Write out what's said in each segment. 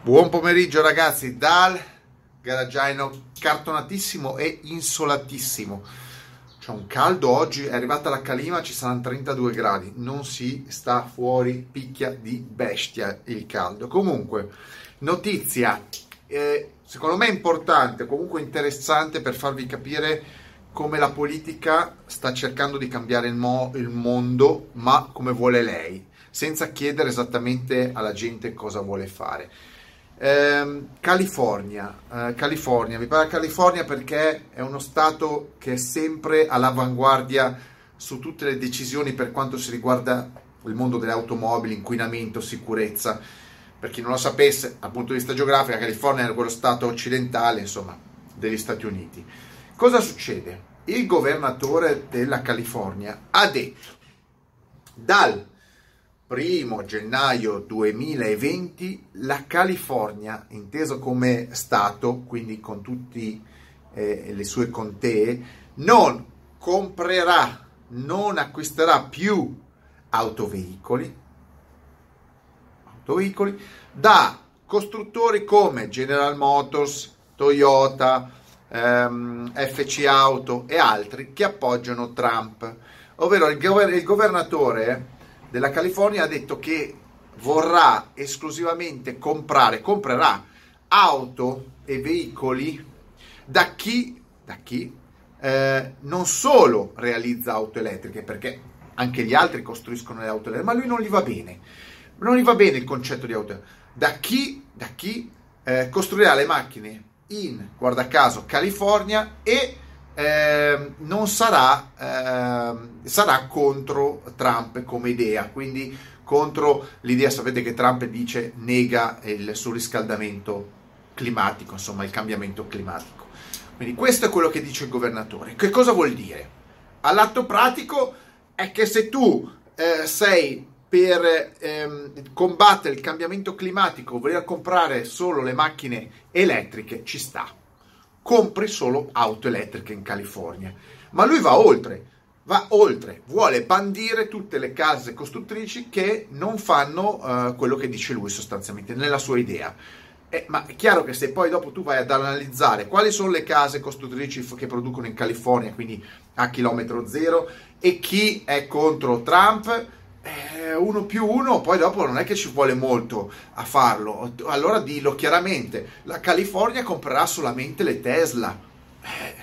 Buon pomeriggio ragazzi dal garaggiaino cartonatissimo e insolatissimo. C'è un caldo oggi, è arrivata la calima, ci saranno 32 gradi, non si sta fuori, picchia di bestia il caldo. Comunque, notizia, eh, secondo me importante, comunque interessante per farvi capire come la politica sta cercando di cambiare il, mo- il mondo, ma come vuole lei, senza chiedere esattamente alla gente cosa vuole fare. Eh, California, eh, California, mi parla California perché è uno stato che è sempre all'avanguardia su tutte le decisioni per quanto si riguarda il mondo delle automobili, inquinamento, sicurezza. Per chi non lo sapesse, dal punto di vista geografico, California è quello stato occidentale, insomma, degli Stati Uniti. Cosa succede? Il governatore della California ha detto dal 1 gennaio 2020 la California, inteso come Stato, quindi con tutte eh, le sue contee, non comprerà, non acquisterà più autoveicoli, autoveicoli da costruttori come General Motors, Toyota, ehm, FC Auto e altri che appoggiano Trump. Ovvero il, gover- il governatore della California ha detto che vorrà esclusivamente comprare, comprerà auto e veicoli da chi, da chi eh, non solo realizza auto elettriche, perché anche gli altri costruiscono le auto elettriche, ma lui non gli va bene. Non gli va bene il concetto di auto. Da chi, da chi eh, costruirà le macchine in, guarda caso, California e eh, non sarà, eh, sarà contro Trump come idea, quindi contro l'idea, sapete che Trump dice nega il surriscaldamento climatico, insomma il cambiamento climatico. Quindi questo è quello che dice il governatore. Che cosa vuol dire? All'atto pratico è che se tu eh, sei per ehm, combattere il cambiamento climatico, voler comprare solo le macchine elettriche, ci sta compri solo auto elettriche in California. Ma lui va oltre, va oltre, vuole bandire tutte le case costruttrici che non fanno uh, quello che dice lui sostanzialmente, nella sua idea. Eh, ma è chiaro che se poi dopo tu vai ad analizzare quali sono le case costruttrici che producono in California, quindi a chilometro zero, e chi è contro Trump, eh, uno più uno, poi dopo non è che ci vuole molto a farlo. Allora dillo chiaramente, la California comprerà solamente le Tesla. Eh,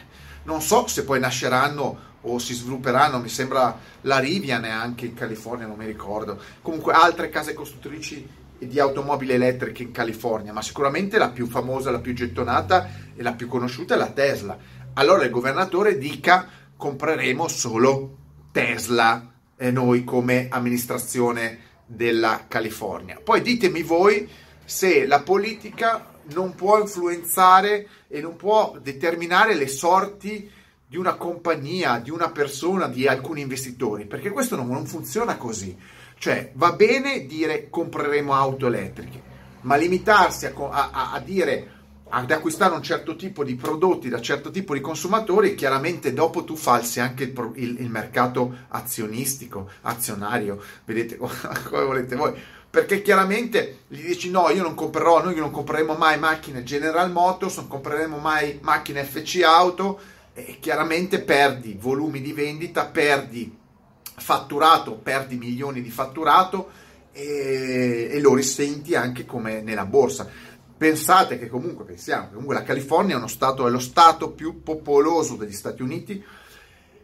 non so se poi nasceranno o si svilupperanno, mi sembra la Rivian anche in California, non mi ricordo. Comunque altre case costruttrici di automobili elettriche in California, ma sicuramente la più famosa, la più gettonata e la più conosciuta è la Tesla. Allora il governatore dica compreremo solo Tesla eh, noi come amministrazione della California. Poi ditemi voi se la politica non può influenzare e non può determinare le sorti di una compagnia, di una persona, di alcuni investitori, perché questo non, non funziona così. Cioè, va bene dire compreremo auto elettriche, ma limitarsi a, a, a dire ad acquistare un certo tipo di prodotti da certo tipo di consumatori, chiaramente dopo tu falsi anche il, il, il mercato azionistico, azionario, vedete come volete voi. Perché chiaramente gli dici no, io non comprerò, noi non compreremo mai macchine General Motors, non compreremo mai macchine FC Auto. E chiaramente perdi volumi di vendita, perdi fatturato, perdi milioni di fatturato e, e lo risenti anche come nella borsa Pensate che comunque, pensiamo, comunque la California è, stato, è lo stato più popoloso degli Stati Uniti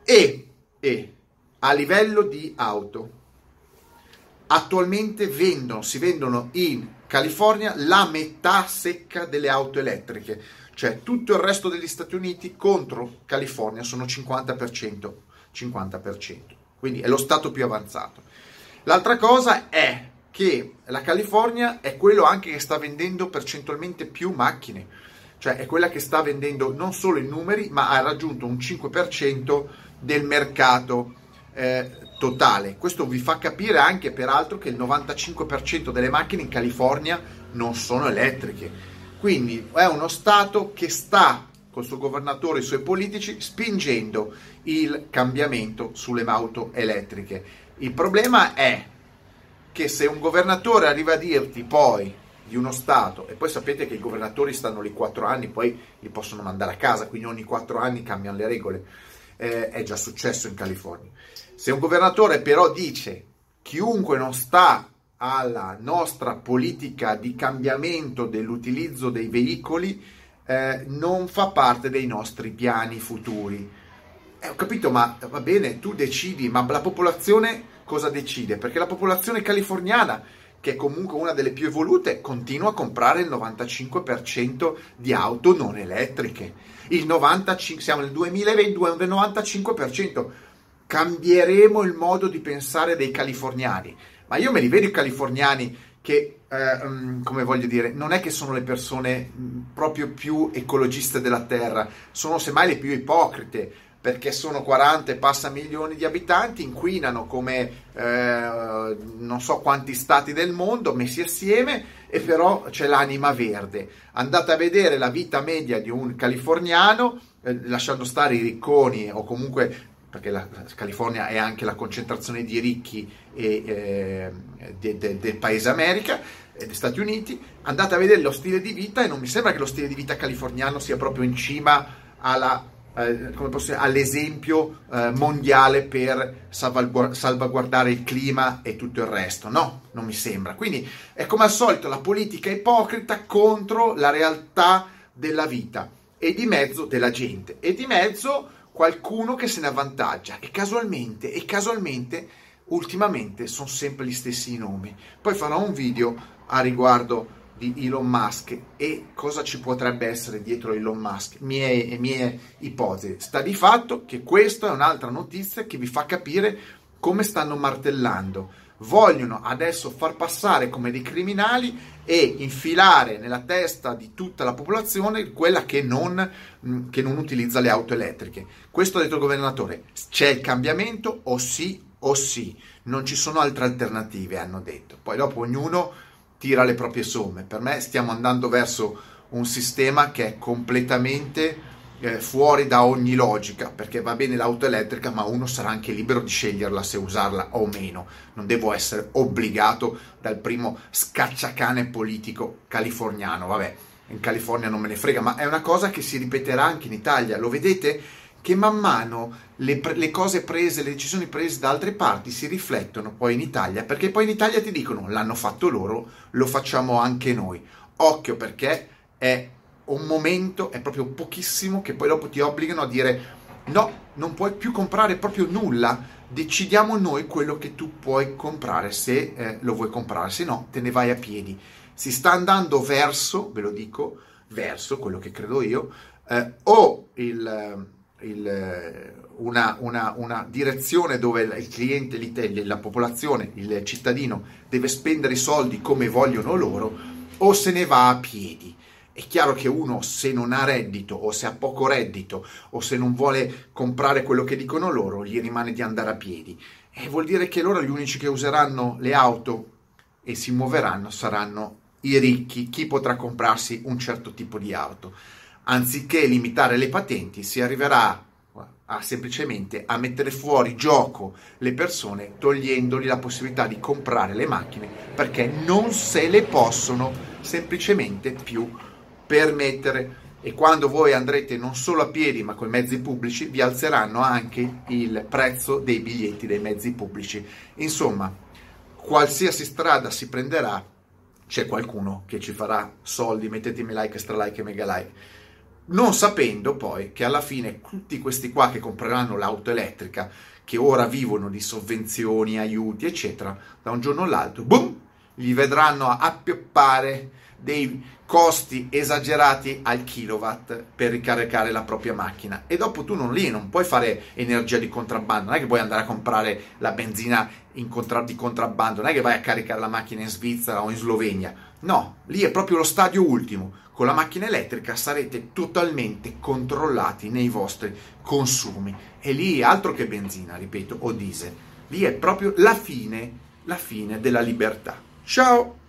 e, e a livello di auto attualmente vendono, si vendono in California la metà secca delle auto elettriche, cioè tutto il resto degli Stati Uniti contro California sono 50%, 50%, quindi è lo stato più avanzato. L'altra cosa è che la California è quello anche che sta vendendo percentualmente più macchine, cioè è quella che sta vendendo non solo in numeri, ma ha raggiunto un 5% del mercato eh, totale. Questo vi fa capire anche peraltro che il 95% delle macchine in California non sono elettriche. Quindi è uno Stato che sta, col suo governatore e i suoi politici, spingendo il cambiamento sulle auto elettriche. Il problema è che se un governatore arriva a dirti poi di uno Stato, e poi sapete che i governatori stanno lì quattro anni, poi li possono mandare a casa, quindi ogni quattro anni cambiano le regole. Eh, è già successo in California. Se un governatore però dice chiunque non sta alla nostra politica di cambiamento dell'utilizzo dei veicoli, eh, non fa parte dei nostri piani futuri. Eh, ho capito, ma va bene, tu decidi, ma la popolazione cosa decide? Perché la popolazione californiana, che è comunque una delle più evolute, continua a comprare il 95% di auto non elettriche. Il 95, siamo nel 2022, il 95%. Cambieremo il modo di pensare dei californiani. Ma io me li vedo i californiani che, eh, mm, come voglio dire, non è che sono le persone mm, proprio più ecologiste della Terra, sono semmai le più ipocrite, perché sono 40 e passa milioni di abitanti, inquinano come eh, non so quanti stati del mondo messi assieme e però c'è l'anima verde. Andate a vedere la vita media di un californiano, eh, lasciando stare i ricconi o comunque perché la California è anche la concentrazione di ricchi e, eh, de, de, del paese America e degli Stati Uniti, andate a vedere lo stile di vita e non mi sembra che lo stile di vita californiano sia proprio in cima alla, eh, dire, all'esempio eh, mondiale per salvaguardare il clima e tutto il resto. No, non mi sembra. Quindi è come al solito la politica ipocrita contro la realtà della vita e di mezzo della gente e di mezzo qualcuno che se ne avvantaggia e casualmente, e casualmente ultimamente sono sempre gli stessi nomi. Poi farò un video a riguardo di Elon Musk e cosa ci potrebbe essere dietro Elon Musk, mie, mie ipotesi. Sta di fatto che questa è un'altra notizia che vi fa capire come stanno martellando vogliono adesso far passare come dei criminali e infilare nella testa di tutta la popolazione quella che non, che non utilizza le auto elettriche. Questo ha detto il governatore, c'è il cambiamento o sì o sì, non ci sono altre alternative, hanno detto. Poi dopo ognuno tira le proprie somme. Per me stiamo andando verso un sistema che è completamente eh, fuori da ogni logica, perché va bene l'auto elettrica, ma uno sarà anche libero di sceglierla se usarla o meno. Non devo essere obbligato dal primo scacciacane politico californiano. Vabbè, in California non me ne frega, ma è una cosa che si ripeterà anche in Italia. Lo vedete? Che man mano le, le cose prese, le decisioni prese da altre parti si riflettono poi in Italia, perché poi in Italia ti dicono l'hanno fatto loro, lo facciamo anche noi. Occhio perché è un momento, è proprio pochissimo, che poi dopo ti obbligano a dire no, non puoi più comprare proprio nulla, decidiamo noi quello che tu puoi comprare se eh, lo vuoi comprare, se no te ne vai a piedi. Si sta andando verso, ve lo dico, verso quello che credo io, eh, o il, il, una, una, una, direzione dove il cliente, la popolazione, il cittadino deve spendere i soldi come vogliono loro, o se ne va a piedi. È chiaro che uno se non ha reddito o se ha poco reddito o se non vuole comprare quello che dicono loro, gli rimane di andare a piedi. E vuol dire che loro gli unici che useranno le auto e si muoveranno saranno i ricchi, chi potrà comprarsi un certo tipo di auto. Anziché limitare le patenti, si arriverà a semplicemente a mettere fuori gioco le persone togliendogli la possibilità di comprare le macchine perché non se le possono semplicemente più permettere e quando voi andrete non solo a piedi ma con i mezzi pubblici vi alzeranno anche il prezzo dei biglietti dei mezzi pubblici. Insomma, qualsiasi strada si prenderà, c'è qualcuno che ci farà soldi, mettetemi like, extra like e mega like. Non sapendo poi che alla fine tutti questi qua che compreranno l'auto elettrica, che ora vivono di sovvenzioni, aiuti, eccetera, da un giorno all'altro, boom, gli vedranno appioppare dei costi esagerati al kilowatt per ricaricare la propria macchina. E dopo tu non lì non puoi fare energia di contrabbando. Non è che puoi andare a comprare la benzina contra- di contrabbando. Non è che vai a caricare la macchina in Svizzera o in Slovenia. No, lì è proprio lo stadio ultimo. Con la macchina elettrica sarete totalmente controllati nei vostri consumi. E lì altro che benzina ripeto o diesel. Lì è proprio la fine la fine della libertà. Ciao